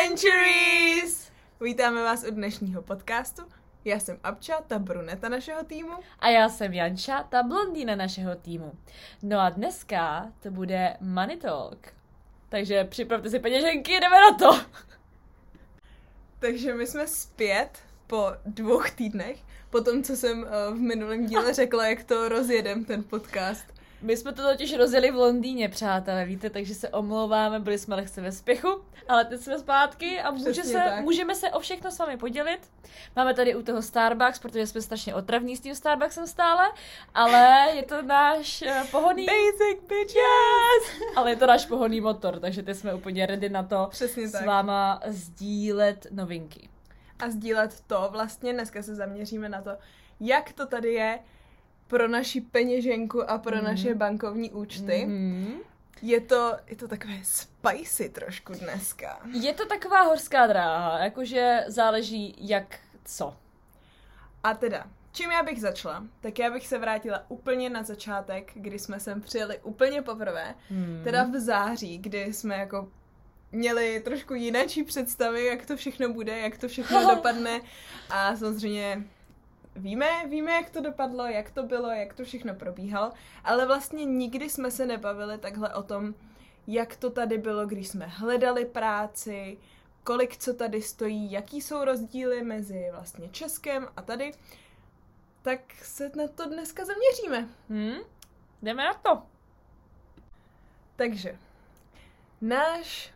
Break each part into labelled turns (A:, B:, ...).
A: Centuries! Vítáme vás u dnešního podcastu. Já jsem Abča, ta bruneta našeho týmu.
B: A já jsem Janča, ta blondýna našeho týmu. No a dneska to bude Money Talk. Takže připravte si peněženky, jdeme na to!
A: Takže my jsme zpět po dvou týdnech, po tom, co jsem eh, v minulém díle řekla, jak to rozjedem, ten podcast.
B: My jsme to totiž rozjeli v Londýně, přátelé, víte, takže se omlouváme, byli jsme lehce ve spěchu, ale teď jsme zpátky a může se, můžeme se o všechno s vámi podělit. Máme tady u toho Starbucks, protože jsme strašně otravní s tím Starbucksem stále, ale je to náš uh, pohodný...
A: Basic bitches!
B: Yes! Ale je to náš pohodný motor, takže teď jsme úplně ready na to
A: Přesně
B: s
A: tak.
B: váma sdílet novinky.
A: A sdílet to, vlastně dneska se zaměříme na to, jak to tady je pro naši peněženku a pro
B: Mhm.
A: naše bankovní účty.
B: Mm-hmm.
A: Je to, je to takové spicy trošku dneska.
B: Je to taková horská dráha, jakože záleží jak co.
A: A teda, čím já bych začala? Tak já bych se vrátila úplně na začátek, kdy jsme sem přijeli úplně poprvé,
B: Hmm.
A: teda v září, kdy jsme jako měli trošku jináčí představy, jak to všechno bude, jak to všechno dopadne a samozřejmě víme, víme, jak to dopadlo, jak to bylo, jak to všechno probíhalo, ale vlastně nikdy jsme se nebavili takhle o tom, jak to tady bylo, když jsme hledali práci, kolik co tady stojí, jaký jsou rozdíly mezi vlastně Českem a tady, tak se na to dneska zaměříme.
B: Hmm? Jdeme na to.
A: Takže, náš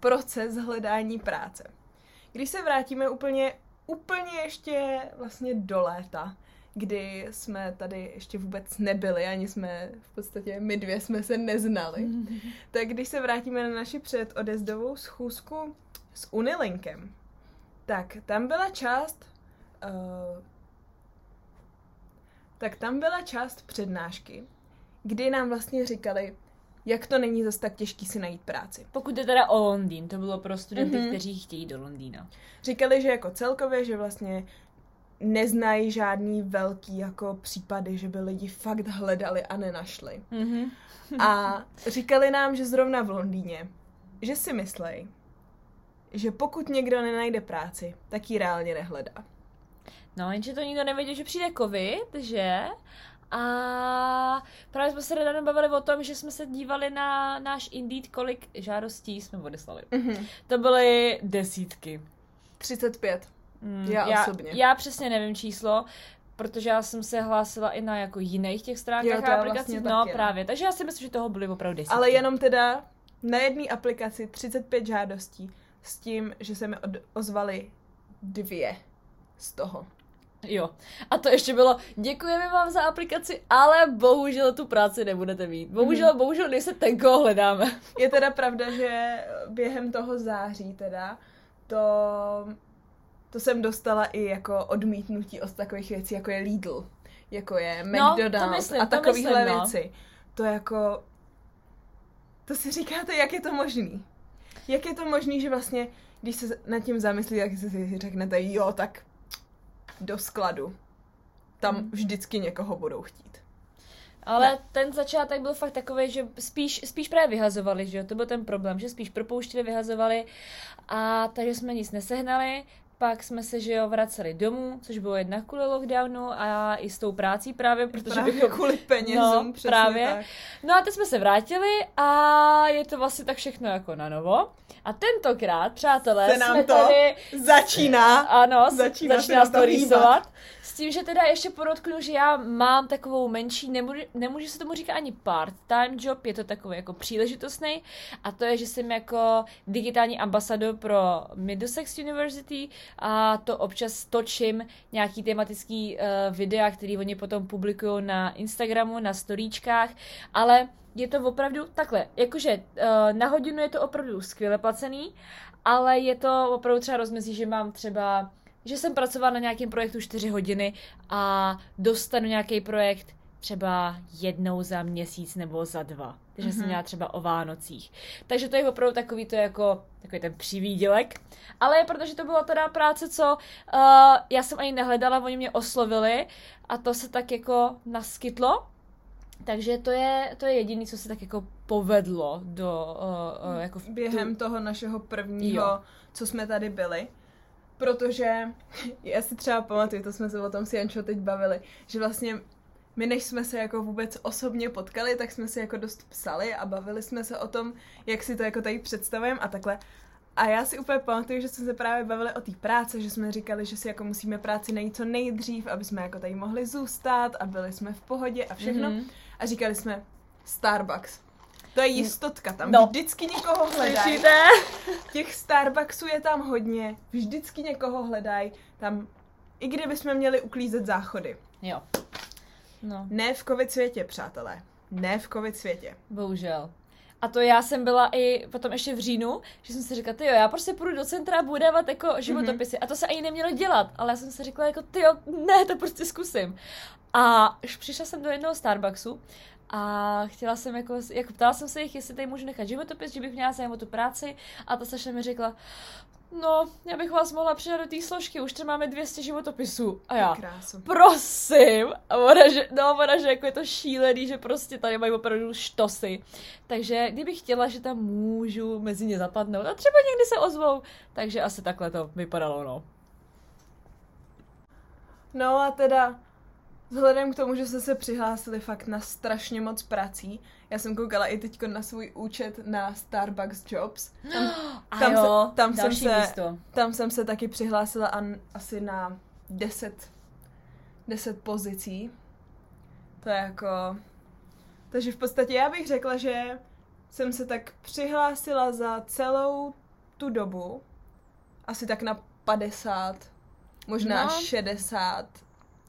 A: proces hledání práce. Když se vrátíme úplně, úplně ještě vlastně do léta, kdy jsme tady ještě vůbec nebyli, ani jsme v podstatě my dvě jsme se neznali, tak když se vrátíme na naši předodezdovou schůzku s Unilinkem, tak tam byla část uh, tak tam byla část přednášky, kdy nám vlastně říkali, jak to není zas tak těžký si najít práci.
B: Pokud je teda o Londýn, to bylo pro studenty,
A: Mhm.
B: mm-hmm. kteří chtějí do Londýna.
A: Říkali, že jako celkově, že vlastně neznají žádný velký jako případy, že by lidi fakt hledali a nenašli.
B: Mm-hmm.
A: A říkali nám, že zrovna v Londýně, že si myslej, že pokud někdo nenajde práci, tak ji reálně nehledá.
B: No, jenže to nikdo nevěděl, že přijde covid, že? A právě jsme se nedávno bavili o tom, že jsme se dívali na náš Indeed, kolik žádostí jsme odeslali.
A: Mhm.
B: To byly desítky.
A: 35.
B: Mm,
A: Já
B: já
A: osobně.
B: Já přesně nevím číslo, protože já jsem se hlásila i na jako jiných těch stránkách
A: Jo,
B: a aplikacích.
A: vlastně
B: no
A: no.
B: právě, takže já si myslím, že toho byly opravdu desítky.
A: Ale jenom teda na jedné aplikaci 35 žádostí s tím, že se mi od- ozvali dvě z toho.
B: Jo. A to ještě bylo, děkujeme vám za aplikaci, ale bohužel tu práci nebudete mít. Bohužel,
A: Mhm.
B: mm. bohužel nejste ten, koho hledáme.
A: Je teda pravda, že během toho září teda to, to jsem dostala i jako odmítnutí od takových věcí, jako je Lidl, jako je
B: No,
A: McDonald's
B: myslím,
A: a
B: myslím, no.
A: věci. To jako... To si říkáte, jak je to možný? Jak je to možný, že vlastně, když se nad tím zamyslíte, tak si řeknete, jo, tak do skladu. Tam
B: Mhm.
A: vždycky někoho budou chtít.
B: Ale
A: Ne.
B: ten začátek byl fakt takový, že spíš, spíš právě vyhazovali, že jo, to byl ten problém, že spíš propouštili, vyhazovali a takže jsme nic nesehnali, pak jsme se, že jo, vraceli domů, což bylo jednak kvůli lockdownu a i s tou prácí právě, protože
A: Právě
B: bychom...
A: kvůli penězům,
B: No,
A: přesně
B: právě.
A: tak.
B: No a teď jsme se vrátili a je to vlastně tak všechno jako na novo. A tentokrát, přátelé,
A: Se nám
B: jsme
A: to
B: tady...
A: Začíná.
B: Ano, s-
A: Začíná se
B: začíná
A: nám to
B: rýsovat. S tím, že teda ještě podotknu, že já mám takovou menší, nemůžu, nemůžu se tomu říkat ani part-time job, je to takový jako příležitostný. A to je, že jsem jako digitální ambasador pro Middlesex University a to občas točím nějaký tematický uh, videa, který oni potom publikují na Instagramu, na storíčkách, ale je to opravdu takhle, jakože uh, na hodinu je to opravdu skvěle placený, ale je to opravdu třeba rozmezí, že mám třeba, že jsem pracovala na nějakém projektu 4 hodiny a dostanu nějaký projekt třeba jednou za měsíc nebo za dva. Takže mm-hmm. jsem měla třeba o Vánocích. Takže to je opravdu takový to jako takový ten přivídělek. Ale protože to byla teda práce, co uh, já jsem ani nehledala, oni mě oslovili a to se tak jako naskytlo. Takže to je, to je jediné, co se tak jako povedlo do, uh, uh, jako v
A: Během
B: tu,
A: toho našeho prvního,
B: Jo.
A: co jsme tady byli. Protože já si třeba pamatuju, to jsme se o tom s Jančou teď bavili, že vlastně my než jsme se jako vůbec osobně potkali, tak jsme si jako dost psali a bavili jsme se o tom, jak si to jako tady představujeme a takhle. A já si úplně pamatuju, že jsme se právě bavili o té práce, že jsme říkali, že si jako musíme práci najít co nejdřív, aby jsme jako tady mohli zůstat a byli jsme v pohodě a všechno.
B: Mhm.
A: Mm-hmm. A říkali jsme Starbucks. To je jistotka, tam
B: No.
A: vždycky někoho hledají. Těch Starbucksů je tam hodně, vždycky někoho hledají. Tam, i kdybychom měli uklízet záchody.
B: Jo. No,
A: Ne v covid světě, přátelé. Ne v covid světě.
B: bohužel. A to já jsem byla i potom ještě v říjnu, že jsem si řekla, ty jo, já prostě půjdu do centra a budu dávat jako životopisy. Mm-hmm. A to se ani nemělo dělat, ale já jsem si řekla jako, ty jo, ne, to prostě zkusím. A už přišla jsem do jednoho Starbucksu a chtěla jsem jako, jako ptala jsem se jich, jestli tady můžu nechat životopis, že bych měla zájem o tu práci a ta Saša mi řekla, no, já bych vás mohla přidat do té složky, už tady máme 200 životopisů. A já,
A: Krásu.
B: prosím. A ona, že, no, ona, že jako je to šílený, že prostě tady mají opravdu štosy. Takže kdybych chtěla, že tam můžu mezi ně zapadnout a třeba někdy se ozvou. Takže asi takhle to vypadalo, no.
A: No a teda, vzhledem k tomu, že jste se přihlásili fakt na strašně moc prací, já jsem koukala i teď na svůj účet na Starbucks Jobs. Tam,
B: A
A: Tam
B: jo,
A: se- tam jsem se-
B: místo.
A: tam jsem se taky přihlásila an, asi na 10, 10 pozicí. To je jako... Takže v podstatě já bych řekla, že jsem se tak přihlásila za celou tu dobu asi tak na 50, možná
B: No.
A: 60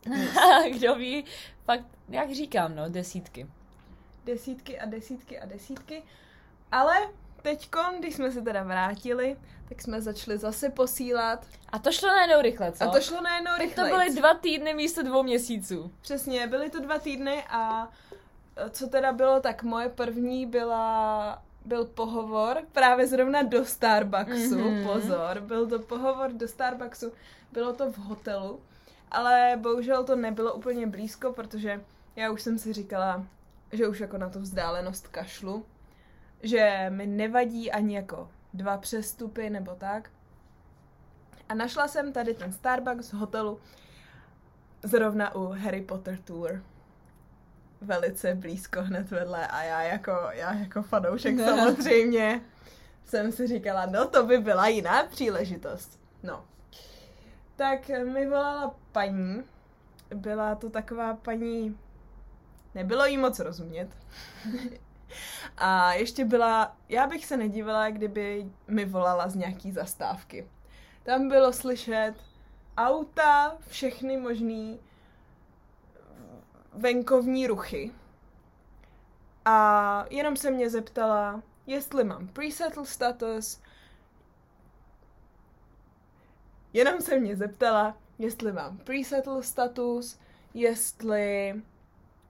B: Kdo ví, fakt, jak říkám, no, desítky.
A: desítky a desítky a desítky. Ale teďkon, když jsme se teda vrátili, tak jsme začali zase posílat.
B: A to šlo najednou rychle, co?
A: A to šlo najednou
B: tak
A: rychle.
B: to byly dva týdny místo dvou měsíců.
A: Přesně, byly to dva týdny a e, co teda bylo, tak moje první byla, byl pohovor právě zrovna do Starbucksu,
B: Mhm.
A: mm-hmm. pozor, byl to pohovor do Starbucksu, bylo to v hotelu, ale bohužel to nebylo úplně blízko, protože já už jsem si říkala, že už jako na tu vzdálenost kašlu, že mi nevadí ani jako dva přestupy nebo tak. A našla jsem tady ten Starbucks v hotelu zrovna u Harry Potter Tour. Velice blízko hned vedle a já jako, já jako fanoušek
B: Ne.
A: samozřejmě jsem si říkala, no to by byla jiná příležitost. No. Tak mi volala paní, byla to taková paní, nebylo jí moc rozumět. A ještě byla, já bych se nedívala, kdyby mi volala z nějaký zastávky. Tam bylo slyšet auta, všechny možný venkovní ruchy. A jenom se mě zeptala, jestli mám presettle status. Jenom se mě zeptala, jestli mám presettle status, jestli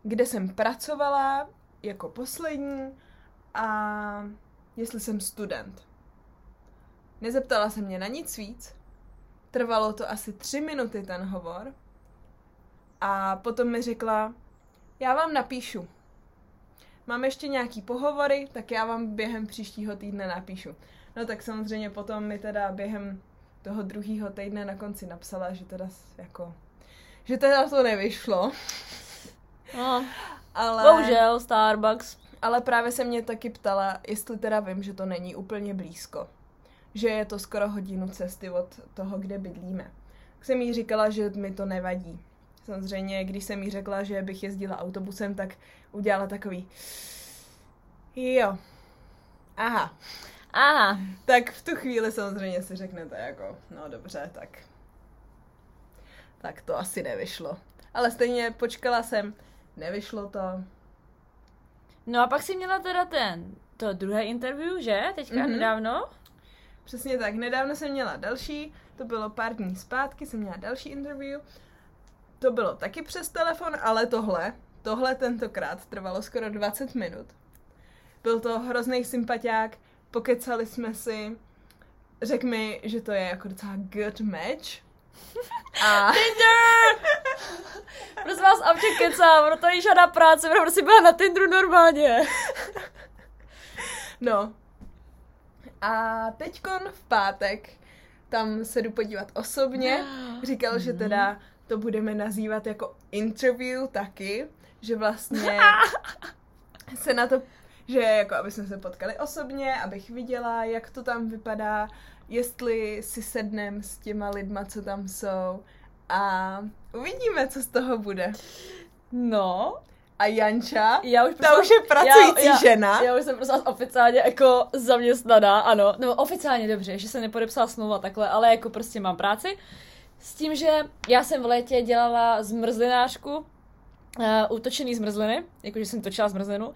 A: kde jsem pracovala jako poslední a jestli jsem student. Nezeptala se mě na nic víc. Trvalo to asi tři minuty ten hovor. A potom mi řekla, já vám napíšu. Mám ještě nějaký pohovory, tak já vám během příštího týdne napíšu. No tak samozřejmě potom mi teda během toho druhého týdne na konci napsala, že teda jako, že teda to nevyšlo.
B: No,
A: Ale,
B: bohužel, Starbucks.
A: ale právě se mě taky ptala, jestli teda vím, že to není úplně blízko. Že je to skoro hodinu cesty od toho, kde bydlíme. Tak jsem jí říkala, že mi to nevadí. Samozřejmě, když jsem jí řekla, že bych jezdila autobusem, tak udělala takový... Jo. Aha.
B: Aha,
A: Tak v tu chvíli samozřejmě si řeknete jako, no dobře, tak... Tak to asi nevyšlo. Ale stejně počkala jsem, nevyšlo to.
B: no a pak si měla teda ten, to druhé interview, že? Teďka
A: Mhm.
B: nedávno?
A: Přesně tak, nedávno jsem měla další, to bylo pár dní zpátky, jsem měla další interview. To bylo taky přes telefon, ale tohle, tohle tentokrát trvalo skoro 20 minut. Byl to hrozný sympatiák, pokecali jsme si, řekl mi, že to je jako docela good match. A,
B: Prosím vás, Amče kecám, ono to není žádná práce, ono prostě byla na Tinderu normálně.
A: No. A teďkon v pátek tam se jdu podívat osobně. Říkal, že teda to budeme nazývat jako interview taky, že vlastně se na to, že jako aby jsme se potkali osobně, abych viděla, jak to tam vypadá, jestli si sednem s těma lidma, co tam jsou a uvidíme, co z toho bude.
B: No,
A: A Janča,
B: já už
A: ta
B: prostě-
A: už je pracující
B: já, já,
A: žena.
B: Já už jsem prostě oficiálně jako zaměstnaná, ano. No oficiálně dobře, že jsem nepodepsala smlouva takhle, ale jako prostě mám práci. S tím, že já jsem v létě dělala zmrzlinářku, uh, utočený zmrzliny, jakože jsem točila zmrzlinu.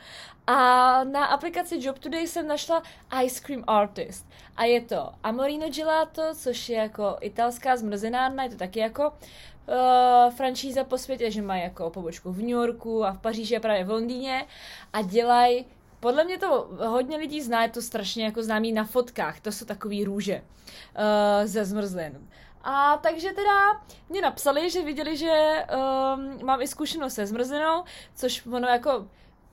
B: A na aplikaci Job Today jsem našla Ice Cream Artist. A je to Amorino Gelato, což je jako italská zmrzlinárna, je to taky jako uh, franšíza po světě, že mají jako pobočku v New Yorku a v Paříži a právě v Londýně a dělají podle mě to hodně lidí zná, je to strašně jako známý na fotkách, to jsou takový růže uh, ze zmrzlin. A takže teda mě napsali, že viděli, že um, mám i zkušenost se zmrzlinou, což ono jako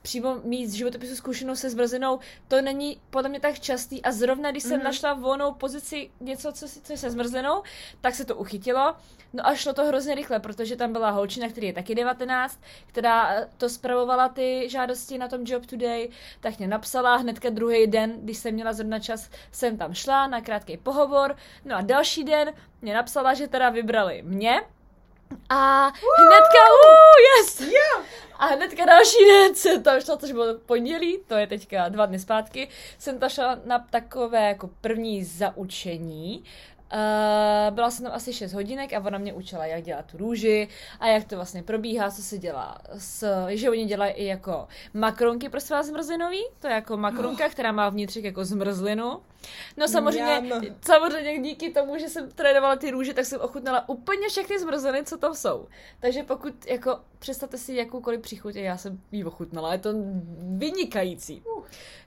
B: přímo mít z životopisu zkušenost se zmrzlinou, to není podle mě tak častý a zrovna když jsem
A: Mhm.
B: našla volnou pozici něco, co, si- co je se zmrzlinou, tak se to uchytilo. No a šlo to hrozně rychle, protože tam byla holčina, který je taky 19, která eh, to spravovala ty žádosti na tom Job Today, tak mě napsala hnedka druhý den, když jsem měla zrovna čas, jsem tam šla na krátký pohovor, no a další den mě napsala, že teda vybrali mě, a hnedka, uh, yes!
A: Jo.
B: A hnedka další den jsem tam šla, což bylo pondělí, to je teďka dva dny zpátky, jsem tam šla na takové jako první zaučení. Uh, byla jsem tam asi 6 hodinek a ona mě učila, jak dělat tu růži a jak to vlastně probíhá, co se dělá s, že oni dělají i jako makronky pro svá zmrzlinový, to je jako makronka, která má vnitřek jako zmrzlinu. No samozřejmě,
A: Mňam.
B: samozřejmě díky tomu, že jsem trénovala ty růže, tak jsem ochutnala úplně všechny zmrzliny, co tam jsou. Takže pokud, jako, představte si jakoukoliv příchuť, já jsem ji ochutnala, je to vynikající.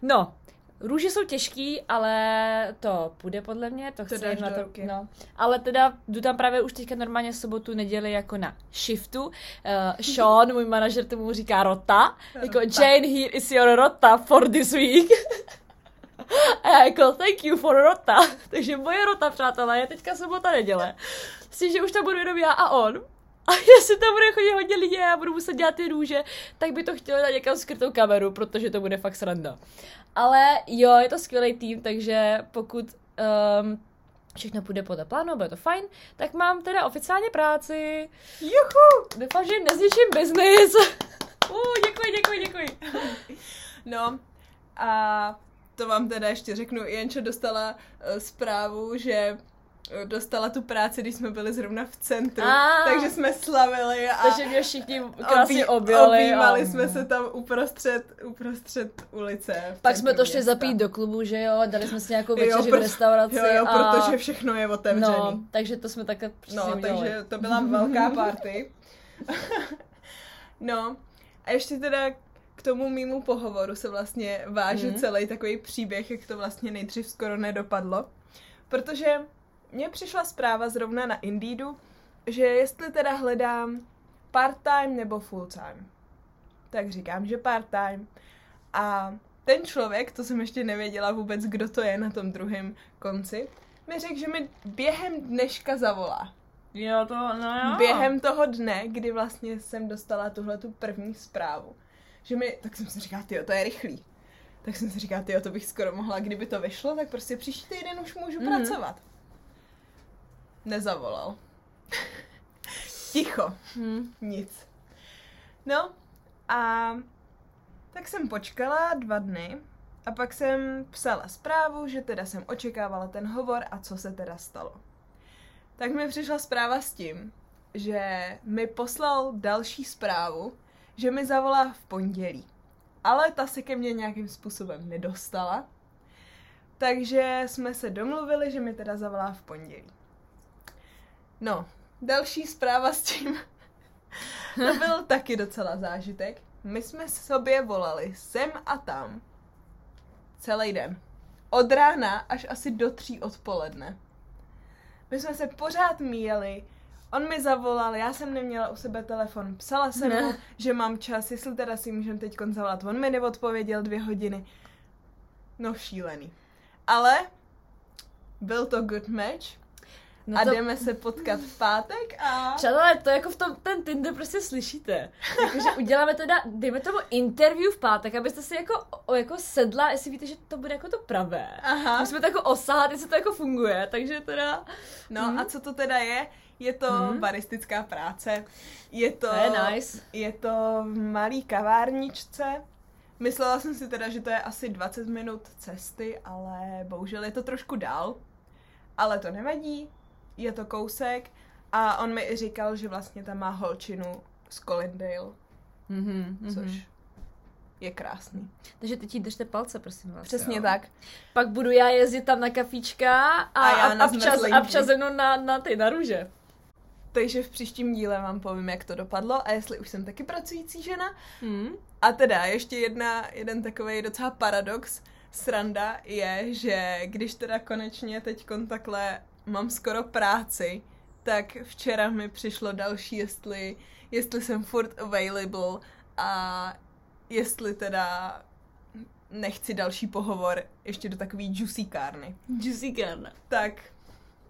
B: No, růže jsou těžký, ale to půjde podle mě, to,
A: To
B: chci na to,
A: ruky.
B: no. Ale teda jdu tam právě už teďka normálně sobotu, neděli jako na shiftu. Uh, Sean, můj manažer, tomu říká rota. Jako
A: Rota.
B: Jane, here is your rota for this week. A já jako, thank you for rota. Takže moje rota, přátelé, je teďka sobota neděle. S tím, že už tam budu jenom já a on. A jestli tam bude chodit hodně lidí a já budu muset dělat ty růže, tak by to chtělo dát někam skrytou kameru, protože to bude fakt sranda. Ale jo, je to skvělý tým, takže pokud um, všechno půjde podle plánu, bude to fajn, tak mám teda oficiálně práci.
A: Juhu.
B: Doufám, že nezničím biznis. Uh, děkuji, děkuji, děkuji.
A: No a to vám teda ještě řeknu, Janča dostala uh, zprávu, že eh, dostala tu práci, když jsme byli zrovna v centru,
B: Ah.
A: takže jsme slavili a
B: Takže mě všichni krásně objeli.
A: objímali
B: a...
A: jsme se tam uprostřed, uprostřed ulice. v
B: Pak jsme to šli
A: města.
B: zapít do klubu, že jo, dali jsme si nějakou
A: Jo,
B: večeři v
A: proto-
B: restauraci.
A: Jo, jo,
B: a...
A: protože všechno je otevřený.
B: No, takže to jsme takhle přesně
A: No,
B: udělali.
A: takže to byla velká party. no, a ještě teda k tomu mýmu pohovoru se vlastně váže mm. celý takový příběh, jak to vlastně nejdřív skoro nedopadlo. Protože mně přišla zpráva zrovna na Indeedu, že jestli teda hledám part-time nebo full-time. Tak říkám, že part-time. A ten člověk, to jsem ještě nevěděla vůbec, kdo to je na tom druhém konci, mi řekl, že mi během dneška zavolá.
B: Jo, to, no jo.
A: Během toho dne, kdy vlastně jsem dostala tuhle tu první zprávu. Že mi, tak jsem si říkala, tyjo, to je rychlý. Tak jsem si říkala, tyjo, to bych skoro mohla, kdyby to vyšlo, tak prostě příští týden už můžu
B: Mhm.
A: mm-hmm. pracovat. Nezavolal. Ticho.
B: Hm.
A: Nic. No a tak jsem počkala dva dny a pak jsem psala zprávu, že teda jsem očekávala ten hovor a co se teda stalo. Tak mi přišla zpráva s tím, že mi poslal další zprávu, že mi zavolá v pondělí. Ale ta se ke mně nějakým způsobem nedostala. Takže jsme se domluvili, že mi teda zavolá v pondělí. No, další zpráva s tím. to byl taky docela zážitek. My jsme sobě volali sem a tam celý den. Od rána až asi do tří odpoledne. My jsme se pořád míjeli On mi zavolal, já jsem neměla u sebe telefon, psala jsem
B: Ne.
A: mu, že mám čas, jestli teda si můžem teď zavolat. On mi neodpověděl dvě hodiny. No šílený. Ale byl to good match
B: No
A: a
B: to,
A: jdeme se potkat v pátek a...
B: Přátelé, to jako v tom, ten Tinder prostě slyšíte. Jakože uděláme teda, dejme tomu interview v pátek, abyste si jako, o, jako sedla, jestli víte, že to bude jako to pravé.
A: Aha.
B: Musíme to jako osahat, jestli to jako funguje, takže teda...
A: No
B: Mhm.
A: a co to teda je? Je to
B: Mhm.
A: baristická práce. Je to...
B: To je nice.
A: Je to v malý kavárničce. Myslela jsem si teda, že to je asi 20 minut cesty, ale bohužel je to trošku dál. Ale to nevadí, je to kousek a on mi říkal, že vlastně tam má holčinu z Colindale,
B: Mhm,
A: což je krásný.
B: Takže teď jí držte palce, prosím vás.
A: Přesně
B: jo.
A: tak.
B: Pak budu já jezdit tam na kafička a,
A: A já
B: a,
A: na
B: a, včas, a včas jenom na, na ty, na růže.
A: Takže v příštím díle vám povím, jak to dopadlo a jestli už jsem taky pracující žena.
B: Hmm.
A: A teda ještě jedna, jeden takový docela paradox, sranda je, že když teda konečně teď takhle mám skoro práci, tak včera mi přišlo další, jestli, jestli jsem furt available a jestli teda nechci další pohovor ještě do takový juicy kárny.
B: Juicy Garna.
A: Tak,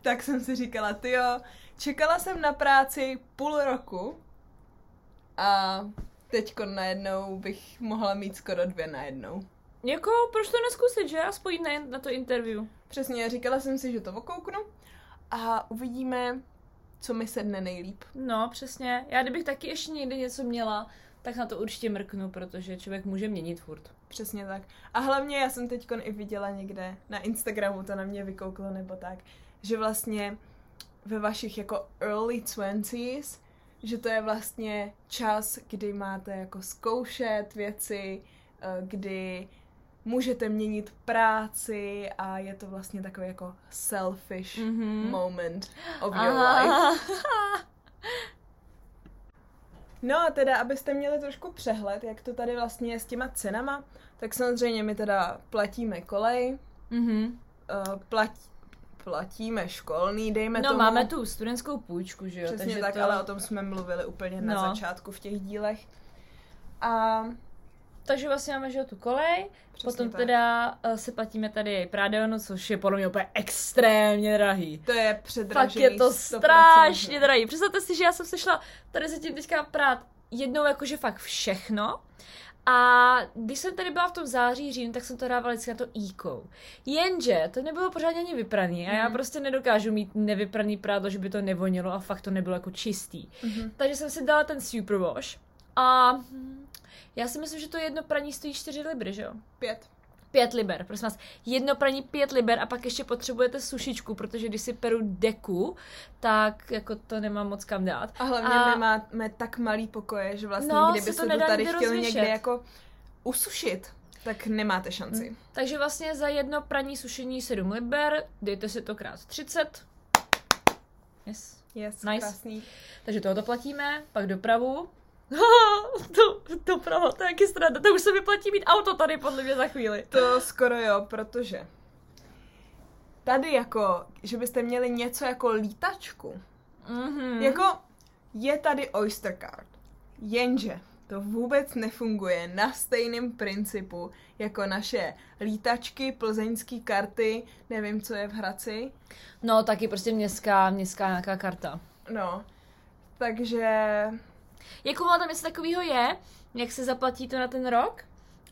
A: tak jsem si říkala, tyjo, čekala jsem na práci půl roku a teďko najednou bych mohla mít skoro dvě najednou.
B: Jako, proč to neskusit, že? Aspoň na, na to interview.
A: Přesně, říkala jsem si, že to okouknu a uvidíme, co mi sedne nejlíp.
B: No, přesně. Já kdybych taky ještě někdy něco měla, tak na to určitě mrknu, protože člověk může měnit furt.
A: Přesně tak. A hlavně já jsem teď i viděla někde na Instagramu, to na mě vykouklo nebo tak, že vlastně ve vašich jako early twenties, že to je vlastně čas, kdy máte jako zkoušet věci, eh, kdy můžete měnit práci a je to vlastně takový jako selfish
B: Mhm.
A: moment of your life.
B: Aha.
A: No a teda, abyste měli trošku přehled, jak to tady vlastně je s těma cenama, tak samozřejmě my teda platíme kolej,
B: Mhm.
A: uh, plat, platíme školný, dejme
B: No,
A: tomu.
B: máme tu studentskou půjčku, že jo?
A: Přesně
B: takže
A: tak,
B: to...
A: ale o tom jsme mluvili úplně na
B: No.
A: začátku v těch dílech. A
B: Takže vlastně máme, že tu kolej,
A: Přesně
B: potom
A: tak.
B: teda uh, se platíme tady Pradeonu, což je podle mě úplně extrémně drahý.
A: to je
B: Fakt
A: předražený.
B: je to
A: 100%.
B: strašně drahý. Představte si, že já jsem se šla tady se tím teďka prát jednou jakože fakt všechno. A když jsem tady byla v tom září, říjnu, tak jsem to dávala vždycky na to íkou. Jenže to nebylo pořádně ani vypraný a já
A: Mhm.
B: prostě nedokážu mít nevypraný prádlo, že by to nevonilo a fakt to nebylo jako čistý.
A: Mhm.
B: Takže jsem si dala ten superwash a hm, já si myslím, že to jedno praní stojí 4 libry, že jo?
A: Pět.
B: 5 liber, prosím vás. Jedno praní 5 liber a pak ještě potřebujete sušičku, protože když si peru deku, tak jako to nemám moc kam dát.
A: A hlavně
B: A-
A: my máme tak malý pokoje, že vlastně
B: No,
A: kdyby
B: se to
A: to, tady
B: rozvěšet.
A: někde jako usušit, tak nemáte šanci.
B: Takže vlastně za jedno praní sušení 7 liber, dejte si to krát 30. Yes.
A: Yes,
B: Nice.
A: krásný.
B: Takže tohoto platíme, pak dopravu. to, doprava, to je jaký strada. To už se vyplatí mít auto tady podle mě za chvíli.
A: To skoro jo, protože tady jako, že byste měli něco jako lítačku,
B: Mhm.
A: jako je tady Oyster Card, jenže to vůbec nefunguje na stejném principu jako naše lítačky, plzeňské karty, nevím, co je v Hradci,
B: No, taky prostě městská, městská nějaká karta.
A: no, takže
B: Jako ono tam něco takového je, jak se zaplatí to na ten rok,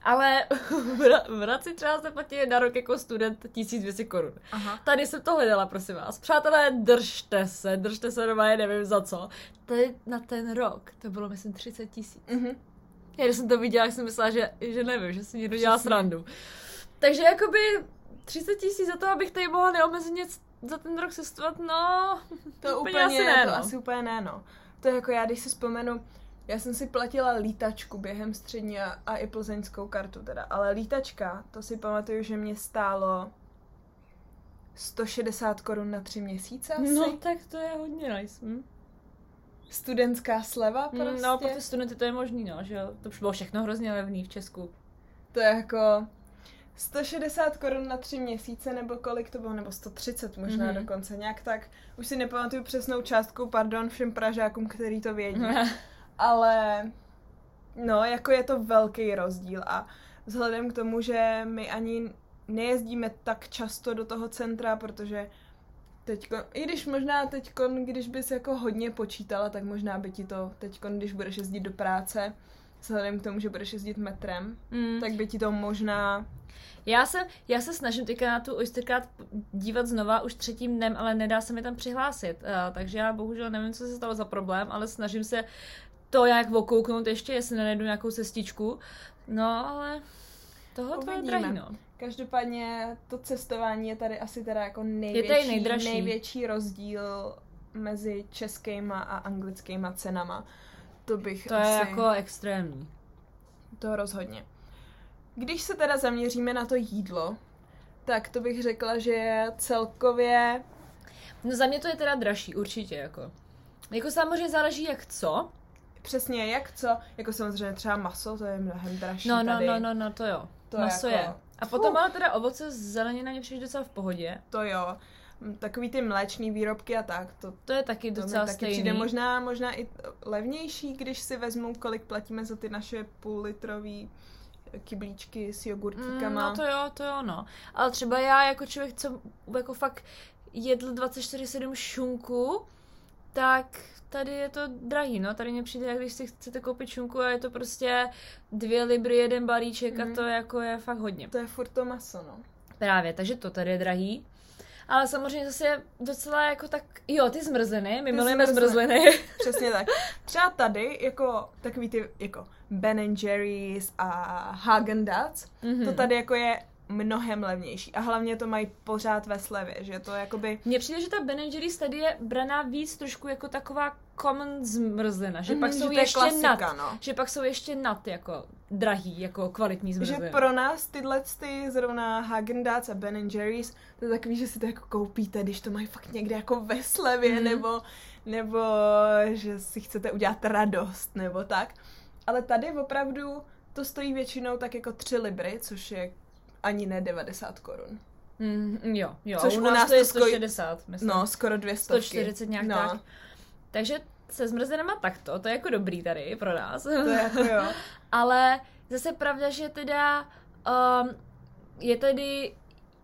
B: ale v Hra- v Hradci třeba se platí na rok jako student 1200 korun.
A: Aha.
B: Tady jsem to hledala, prosím vás. Přátelé, držte se, držte se doma, nevím za co. Tady na ten rok to bylo, myslím, 30 tisíc.
A: Mhm.
B: Já když jsem to viděla, jak jsem myslela, že, že nevím, že si někdo dělá srandu. Takže jakoby 30 tisíc za to, abych tady mohla neomezeně za ten rok cestovat, no...
A: To
B: Úplně
A: úplně,
B: asi ne,
A: to
B: no.
A: asi úplně ne, no. To je jako já, když si vzpomenu, já jsem si platila lítačku během střední a, a i plzeňskou kartu teda, ale lítačka, to si pamatuju, že mě stálo 160 korun na tři měsíce asi.
B: No, tak to je hodně nice. Hm?
A: Studentská sleva
B: Mm,
A: prostě.
B: No, pro ty studenty to je možný, no, že jo. To bylo všechno hrozně levný v Česku.
A: To je jako 160 korun na tři měsíce, nebo kolik to bylo, nebo 130 možná
B: Mhm.
A: mm-hmm. dokonce, nějak tak. Už si nepamatuju přesnou částku, pardon všem Pražákům, který to vědí. Ale no, jako je to velký rozdíl a vzhledem k tomu, že my ani nejezdíme tak často do toho centra, protože teďko, i když možná teďko, když bys jako hodně počítala, tak možná by ti to teďko, když budeš jezdit do práce, vzhledem k tomu, že budeš jezdit metrem,
B: Mm.
A: tak by ti to možná
B: Já se, já se snažím teďka na tu Oystercard dívat znova už třetím dnem, ale nedá se mi tam přihlásit. Uh, takže já bohužel nevím, co se stalo za problém, ale snažím se to jak okouknout ještě, jestli nenajdu nějakou cestičku. No, ale tohle to je drahý, no.
A: Každopádně to cestování je tady asi teda jako
B: tady
A: největší,
B: nejdražší.
A: největší rozdíl mezi českýma a anglickýma cenama. To bych
B: To
A: asi...
B: je jako extrémní.
A: To rozhodně. Když se teda zaměříme na to jídlo, tak to bych řekla, že je celkově...
B: No za mě to je teda dražší, určitě, jako. Jako samozřejmě záleží jak co.
A: Přesně jak co, jako samozřejmě třeba maso, to je mnohem dražší
B: No, no,
A: tady.
B: no, no, no, to jo.
A: To
B: Maso
A: jako-
B: je. A potom
A: Fuh.
B: ale teda ovoce, zelenina mě přijde docela v pohodě.
A: To jo. Mm, Takový ty mléčný výrobky a tak, to,
B: To je taky
A: to
B: docela
A: taky
B: stejný.
A: přijde možná, možná i levnější, když si vezmu, kolik platíme za ty naše půl litrový kyblíčky s
B: Mm,
A: jogurtíkama.
B: no to jo, to jo, no. Ale třeba já jako člověk, co jako fakt jedl 24-7 šunku, tak tady je to drahý, no. Tady mě přijde, jak když si chcete koupit šunku a je to prostě dvě libry, jeden balíček
A: Mhm.
B: a to jako je fakt hodně.
A: To je furt to maso, no.
B: Právě, takže to tady je drahý. Ale samozřejmě zase docela jako tak, jo, ty zmrzliny, my milujeme
A: zmrzliny. Přesně tak. Třeba tady, jako takový ty, jako Ben and Jerry's a Hagen Dazs,
B: Mhm.
A: to tady jako je mnohem levnější. A hlavně to mají pořád ve slevě, že to jakoby...
B: Mně přijde, že ta Ben Jerry's tady je braná víc trošku jako taková common zmrzlina, že
A: Mhm,
B: pak
A: že
B: jsou ještě
A: klasika,
B: nad,
A: no.
B: že pak jsou ještě nad jako drahý, jako kvalitní zmrzliny.
A: Že pro nás tyhle ty zrovna Hagen Dazs a Ben Jerry's, to je takový, že si to jako koupíte, když to mají fakt někde jako ve slevě,
B: Mhm.
A: nebo, nebo že si chcete udělat radost, nebo tak. Ale tady opravdu to stojí většinou tak jako 3 libry, což je ani ne 90 korun.
B: Mm, jo, jo,
A: Což
B: u
A: u
B: nás, to je
A: to stojí-
B: 160, myslím.
A: No, skoro 200.
B: 140 nějak
A: no,
B: tak. Takže se zmrzlinama takto, to je jako dobrý tady pro nás.
A: To je jako jo.
B: Ale zase pravda, že teda um, je tady,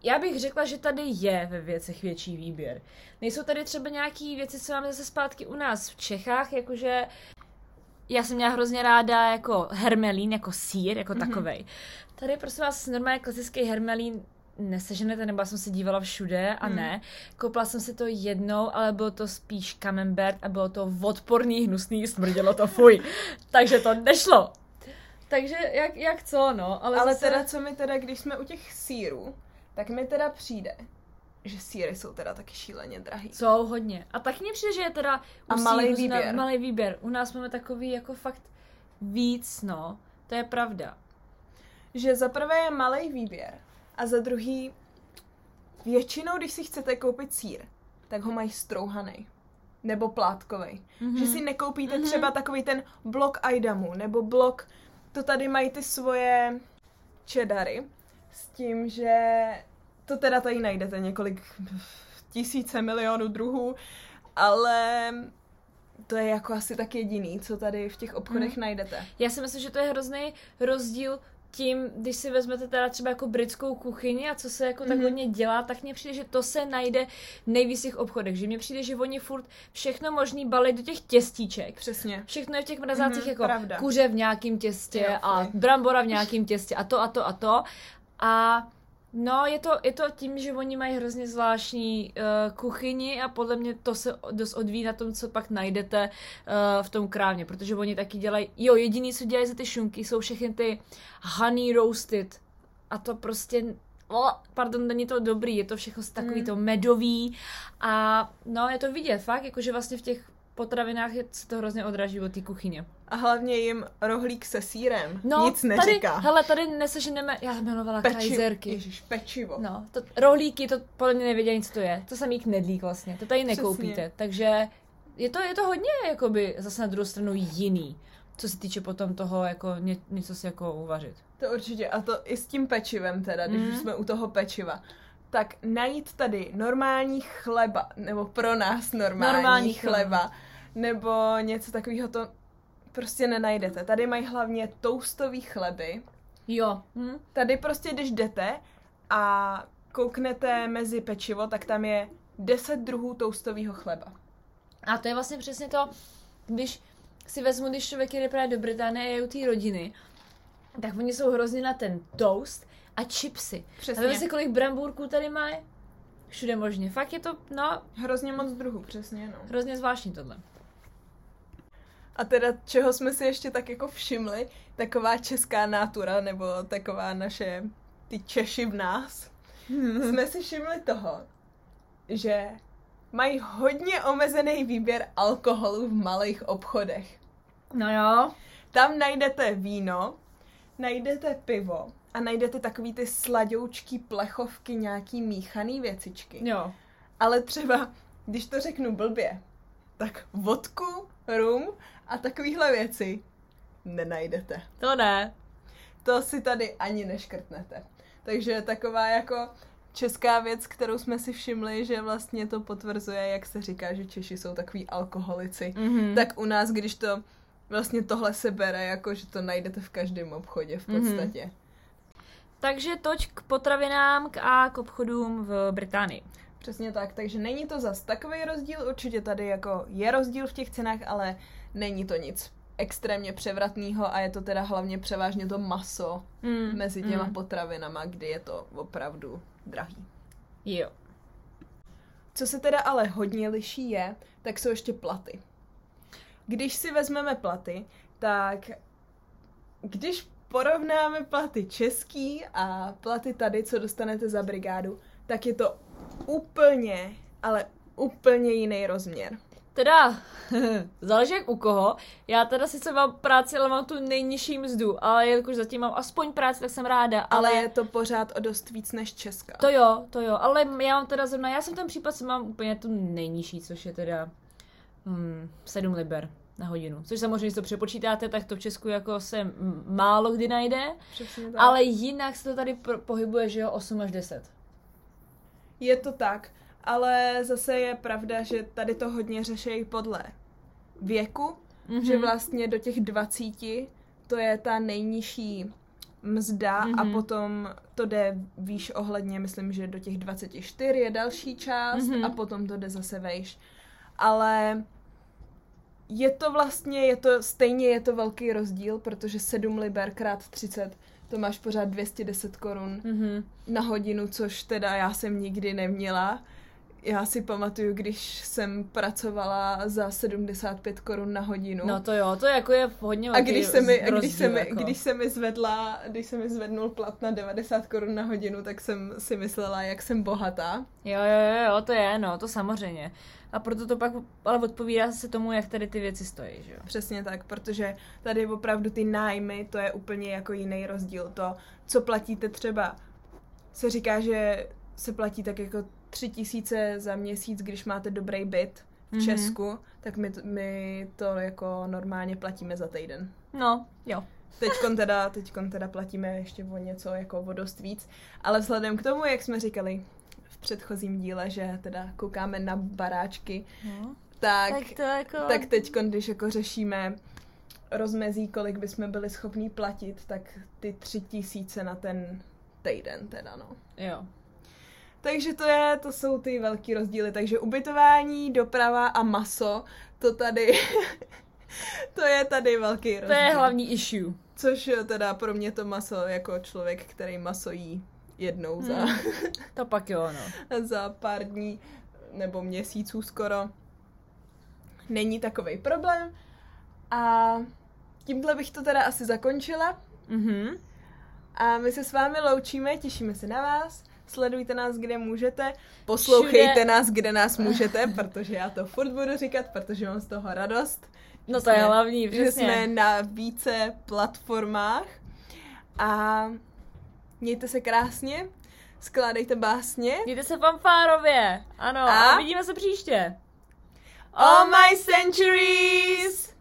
B: já bych řekla, že tady je ve věcech větší výběr. Nejsou tady třeba nějaký věci, co máme zase zpátky u nás v Čechách, jakože já jsem měla hrozně ráda jako hermelín, jako sír, jako mm-hmm. takovej. Tady prosím vás normálně klasický hermelín neseženete, nebo já jsem se dívala všude a
A: Hmm.
B: ne. Koupila jsem si to jednou, ale bylo to spíš camembert a bylo to odporný, hnusný, smrdělo to fuj. Takže to nešlo. Takže jak, jak co, no. Ale,
A: Ale
B: zase...
A: teda, co mi teda, když jsme u těch sírů, tak mi teda přijde, že síry jsou teda taky šíleně drahý.
B: Jsou hodně. A tak mně přijde, že je teda
A: A
B: u
A: malej
B: sýru zna-
A: výběr.
B: výběr. U nás máme takový jako fakt víc, no. To je pravda.
A: Že za prvé je malý výběr a za druhý většinou, když si chcete koupit sír, tak ho mají strouhaný. Nebo plátkovej.
B: Mhm.
A: Že si nekoupíte
B: Mhm.
A: třeba takový ten blok Aidamu, nebo blok, to tady mají ty svoje cheddary, s tím, že to teda tady najdete několik tisíce milionů druhů, ale to je jako asi tak jediný, co tady v těch obchodech
B: Mhm.
A: najdete.
B: Já si myslím, že to je hrozný rozdíl tím, když si vezmete teda třeba jako britskou kuchyni a co se jako tak
A: Mhm.
B: hodně dělá, tak mně přijde, že to se najde nejvíc v těch obchodech. Že mně přijde, že oni furt všechno možný balí do těch těstíček.
A: Přesně.
B: Všechno je v těch mrazácích
A: Mhm,
B: jako
A: pravda.
B: kuře v nějakém těstě
A: Jo,
B: a brambora v nějakém těstě a to a to a to. A no, je to, je to tím, že oni mají hrozně zvláštní uh, kuchyni a podle mě to se dost odvíjí na tom, co pak najdete uh, v tom krávně, protože oni taky dělají, jo, jediný, co dělají za ty šunky, jsou všechny ty honey roasted a to prostě Oh, pardon, není to dobrý, je to všechno takový
A: Mm.
B: to medový a no, je to vidět fakt, jakože vlastně v těch potravinách se to hrozně odraží od té kuchyně.
A: A hlavně jim rohlík se sírem
B: No,
A: nic neříká.
B: Tady, hele, tady neseženeme, já jmenovala kajzerky.
A: Ježiš, pečivo.
B: No, to, rohlíky, to podle mě nevědějí, co to je. To samý knedlík vlastně, to tady
A: Přesně.
B: nekoupíte. Takže je to, je to hodně, jakoby, zase na druhou stranu jiný, co se týče potom toho, jako ně, něco si jako uvařit.
A: To určitě. A to i s tím pečivem teda, když
B: Mm.
A: už jsme u toho pečiva. Tak najít tady normální chleba, nebo pro nás normální,
B: Normální chleba.
A: chleba, nebo něco takového to prostě nenajdete. Tady mají hlavně toastový chleby.
B: Jo. Hm?
A: Tady prostě, když jdete a kouknete mezi pečivo, tak tam je 10 druhů toastového chleba.
B: A to je vlastně přesně to, když si vezmu, když člověk jde právě do Británie a je u té rodiny, tak oni jsou hrozně na ten toast a chipsy.
A: Přesně.
B: A vem si, kolik brambůrků tady mají. Všude možně. Fakt je to, no,
A: Hrozně moc druhů, přesně, no.
B: hrozně zvláštní tohle.
A: A teda, čeho jsme si ještě tak jako všimli, taková česká nátura, nebo taková naše, ty Češi v nás, jsme si všimli toho, že mají hodně omezený výběr alkoholu v malých obchodech.
B: No jo.
A: Tam najdete víno, najdete pivo a najdete takový ty sladoučký plechovky, nějaký míchaný věcičky.
B: Jo.
A: Ale třeba, když to řeknu blbě, tak vodku, rum a takovýhle věci nenajdete.
B: To ne.
A: To si tady ani neškrtnete. Takže taková jako česká věc, kterou jsme si všimli, že vlastně to potvrzuje, jak se říká, že Češi jsou takový alkoholici.
B: Mhm.
A: Tak u nás, když to vlastně tohle se bere, jako že to najdete v každém obchodě v
B: Mhm.
A: podstatě.
B: Takže toť k potravinám k- a k obchodům v Británii.
A: Přesně tak, takže není to zas takový rozdíl, určitě tady jako je rozdíl v těch cenách, ale není to nic extrémně převratného a je to teda hlavně převážně to maso
B: Mm.
A: mezi těma
B: mm.
A: potravinama, kdy je to opravdu drahý.
B: Jo.
A: Co se teda ale hodně liší je, tak jsou ještě platy. Když si vezmeme platy, tak když porovnáme platy český a platy tady, co dostanete za brigádu, tak je to úplně, ale úplně jiný rozměr.
B: Teda, záleží jak u koho. Já teda sice mám práci, ale mám tu nejnižší mzdu, ale jelikož zatím mám aspoň práci, tak jsem ráda.
A: Ale,
B: Ale,
A: je to pořád o dost víc než Česka.
B: To jo, to jo, ale já mám teda zrovna, já jsem ten případ, jsem mám úplně tu nejnižší, což je teda hmm, 7 liber na hodinu. Což samozřejmě, když to přepočítáte, tak to v Česku jako se málo kdy najde, ale jinak se to tady pohybuje, že jo, 8 až 10.
A: Je to tak, ale zase je pravda, že tady to hodně řeší podle věku,
B: Mhm.
A: že vlastně do těch 20 to je ta nejnižší mzda a
B: Mhm.
A: potom to jde výš ohledně, myslím, že do těch 24 je další část
B: Mhm.
A: a potom to jde zase vejš. Ale je to vlastně, je to, stejně je to velký rozdíl, protože 7 liber krát 30, to máš pořád 210 korun
B: Mhm.
A: na hodinu, což teda já jsem nikdy neměla. Já si pamatuju, když jsem pracovala za 75 korun na hodinu.
B: No to jo, to jako je hodně
A: a
B: velký
A: když se, mi, a
B: rozdíl,
A: když, se mi,
B: jako.
A: když se mi zvedla, když se mi zvednul plat na 90 korun na hodinu, tak jsem si myslela, jak jsem bohatá.
B: Jo, jo, jo, jo, to je, no, to samozřejmě. A proto to pak ale odpovídá se tomu, jak tady ty věci stojí, že jo.
A: Přesně tak, protože tady opravdu ty nájmy, to je úplně jako jiný rozdíl. To, co platíte třeba, se říká, že se platí tak jako tři tisíce za měsíc, když máte dobrý byt v
B: Mhm.
A: Česku, tak my, my to jako normálně platíme za týden.
B: No, jo.
A: Teďkon teda, teďkon teda platíme ještě o něco jako o dost víc, ale vzhledem k tomu, jak jsme říkali v předchozím díle, že teda koukáme na baráčky,
B: no.
A: tak,
B: Tak to jako...
A: tak teď, když jako řešíme rozmezí, kolik bychom byli schopní platit, tak ty tři tisíce na ten týden teda, no.
B: Jo.
A: Takže to je, to jsou ty velký rozdíly. Takže ubytování, doprava a maso, to tady, to je tady velký rozdíl.
B: To je hlavní issue.
A: Což je teda pro mě to maso jako člověk, který maso jí jednou za,
B: Hmm. To pak jo, no.
A: za pár dní nebo měsíců skoro. Není takový problém. A tímhle bych to teda asi zakončila.
B: Mhm.
A: A my se s vámi loučíme, těšíme se na vás. Sledujte nás, kde můžete. Poslouchejte
B: Všude.
A: nás, kde nás můžete, protože já to furt budu říkat, protože mám z toho radost.
B: No
A: že
B: to je
A: jsme-
B: hlavní,
A: Že
B: přesně.
A: jsme na více platformách. A mějte se krásně, skládejte básně.
B: Mějte se fanfárově. Ano,
A: A?
B: a vidíme se příště.
A: All my centuries!